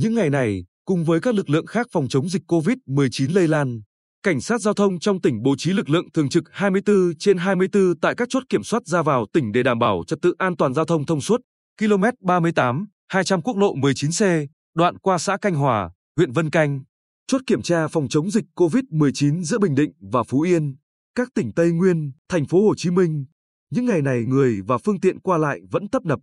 Những ngày này, cùng với các lực lượng khác phòng chống dịch COVID-19 lây lan, Cảnh sát giao thông trong tỉnh bố trí lực lượng thường trực 24 trên 24 tại các chốt kiểm soát ra vào tỉnh để đảm bảo trật tự an toàn giao thông thông suốt. Km 38, 200 quốc lộ 19C, đoạn qua xã Canh Hòa, huyện Vân Canh. Chốt kiểm tra phòng chống dịch COVID-19 giữa Bình Định và Phú Yên, các tỉnh Tây Nguyên, thành phố Hồ Chí Minh. Những ngày này người và phương tiện qua lại vẫn tấp nập.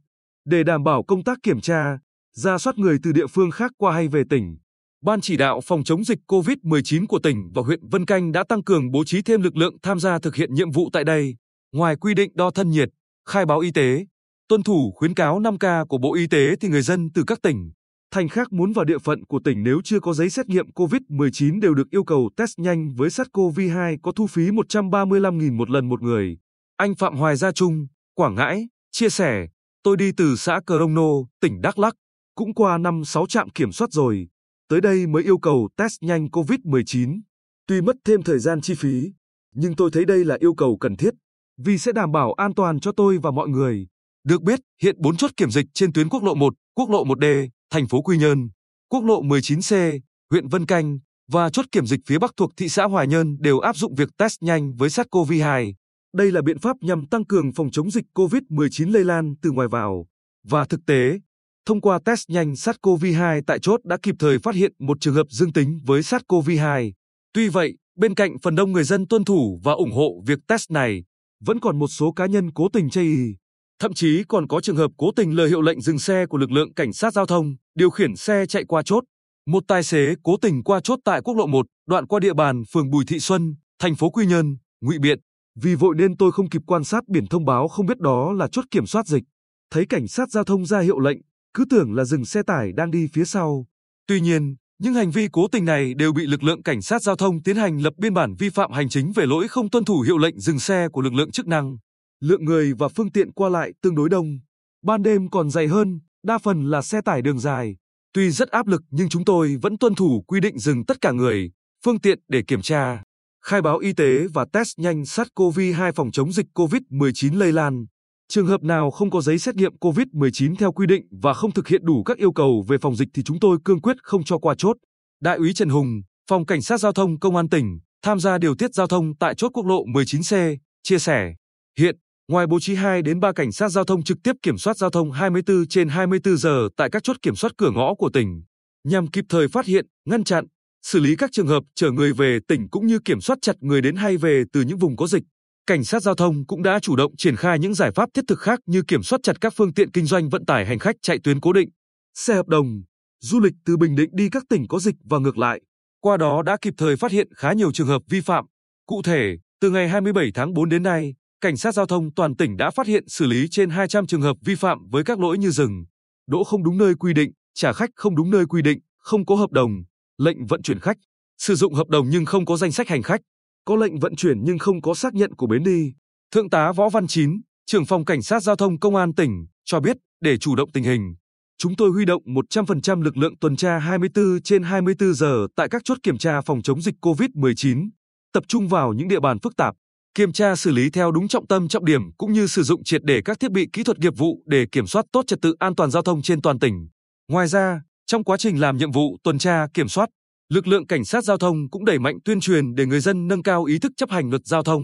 Để đảm bảo công tác kiểm tra, ra soát người từ địa phương khác qua hay về tỉnh, Ban chỉ đạo phòng chống dịch COVID-19 của tỉnh và huyện Vân Canh đã tăng cường bố trí thêm lực lượng tham gia thực hiện nhiệm vụ tại đây. Ngoài quy định đo thân nhiệt, khai báo y tế, tuân thủ khuyến cáo 5K của Bộ Y tế thì người dân từ các tỉnh, thành khác muốn vào địa phận của tỉnh nếu chưa có giấy xét nghiệm COVID-19 đều được yêu cầu test nhanh với SARS-CoV-2 có thu phí 135.000 một lần một người. Anh Phạm Hoài Gia Trung, Quảng Ngãi, chia sẻ, tôi đi từ xã Cờ Rông Nô, tỉnh Đắk Lắc cũng qua 5-6 trạm kiểm soát rồi tới đây mới yêu cầu test nhanh COVID-19. Tuy mất thêm thời gian chi phí, nhưng tôi thấy đây là yêu cầu cần thiết, vì sẽ đảm bảo an toàn cho tôi và mọi người. Được biết, hiện 4 chốt kiểm dịch trên tuyến quốc lộ 1, quốc lộ 1D, thành phố Quy Nhơn, quốc lộ 19C, huyện Vân Canh và chốt kiểm dịch phía Bắc thuộc thị xã hòa Nhơn đều áp dụng việc test nhanh với SARS-CoV-2. Đây là biện pháp nhằm tăng cường phòng chống dịch COVID-19 lây lan từ ngoài vào. Và thực tế, Thông qua test nhanh SARS-CoV-2 tại chốt đã kịp thời phát hiện một trường hợp dương tính với SARS-CoV-2. Tuy vậy, bên cạnh phần đông người dân tuân thủ và ủng hộ việc test này, vẫn còn một số cá nhân cố tình chây ý. Thậm chí còn có trường hợp cố tình lời hiệu lệnh dừng xe của lực lượng cảnh sát giao thông, điều khiển xe chạy qua chốt. Một tài xế cố tình qua chốt tại quốc lộ 1, đoạn qua địa bàn phường Bùi Thị Xuân, thành phố Quy Nhơn, ngụy biện. Vì vội nên tôi không kịp quan sát biển thông báo không biết đó là chốt kiểm soát dịch. Thấy cảnh sát giao thông ra hiệu lệnh, cứ tưởng là dừng xe tải đang đi phía sau. Tuy nhiên, những hành vi cố tình này đều bị lực lượng cảnh sát giao thông tiến hành lập biên bản vi phạm hành chính về lỗi không tuân thủ hiệu lệnh dừng xe của lực lượng chức năng. Lượng người và phương tiện qua lại tương đối đông. Ban đêm còn dày hơn, đa phần là xe tải đường dài. Tuy rất áp lực nhưng chúng tôi vẫn tuân thủ quy định dừng tất cả người, phương tiện để kiểm tra, khai báo y tế và test nhanh SARS-CoV-2 phòng chống dịch COVID-19 lây lan. Trường hợp nào không có giấy xét nghiệm COVID-19 theo quy định và không thực hiện đủ các yêu cầu về phòng dịch thì chúng tôi cương quyết không cho qua chốt. Đại úy Trần Hùng, Phòng Cảnh sát Giao thông Công an tỉnh, tham gia điều tiết giao thông tại chốt quốc lộ 19C, chia sẻ. Hiện, ngoài bố trí 2 đến 3 cảnh sát giao thông trực tiếp kiểm soát giao thông 24 trên 24 giờ tại các chốt kiểm soát cửa ngõ của tỉnh, nhằm kịp thời phát hiện, ngăn chặn, xử lý các trường hợp chở người về tỉnh cũng như kiểm soát chặt người đến hay về từ những vùng có dịch. Cảnh sát giao thông cũng đã chủ động triển khai những giải pháp thiết thực khác như kiểm soát chặt các phương tiện kinh doanh vận tải hành khách chạy tuyến cố định, xe hợp đồng, du lịch từ Bình Định đi các tỉnh có dịch và ngược lại. Qua đó đã kịp thời phát hiện khá nhiều trường hợp vi phạm. Cụ thể, từ ngày 27 tháng 4 đến nay, Cảnh sát giao thông toàn tỉnh đã phát hiện xử lý trên 200 trường hợp vi phạm với các lỗi như dừng, đỗ không đúng nơi quy định, trả khách không đúng nơi quy định, không có hợp đồng, lệnh vận chuyển khách, sử dụng hợp đồng nhưng không có danh sách hành khách, có lệnh vận chuyển nhưng không có xác nhận của bến đi. Thượng tá Võ Văn Chín, trưởng phòng cảnh sát giao thông công an tỉnh, cho biết để chủ động tình hình, chúng tôi huy động 100% lực lượng tuần tra 24 trên 24 giờ tại các chốt kiểm tra phòng chống dịch COVID-19, tập trung vào những địa bàn phức tạp, kiểm tra xử lý theo đúng trọng tâm trọng điểm cũng như sử dụng triệt để các thiết bị kỹ thuật nghiệp vụ để kiểm soát tốt trật tự an toàn giao thông trên toàn tỉnh. Ngoài ra, trong quá trình làm nhiệm vụ tuần tra kiểm soát, lực lượng cảnh sát giao thông cũng đẩy mạnh tuyên truyền để người dân nâng cao ý thức chấp hành luật giao thông.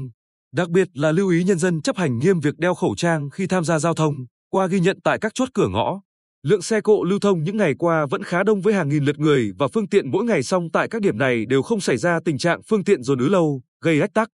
Đặc biệt là lưu ý nhân dân chấp hành nghiêm việc đeo khẩu trang khi tham gia giao thông, qua ghi nhận tại các chốt cửa ngõ. Lượng xe cộ lưu thông những ngày qua vẫn khá đông với hàng nghìn lượt người và phương tiện mỗi ngày song tại các điểm này đều không xảy ra tình trạng phương tiện dồn ứ lâu, gây ách tắc.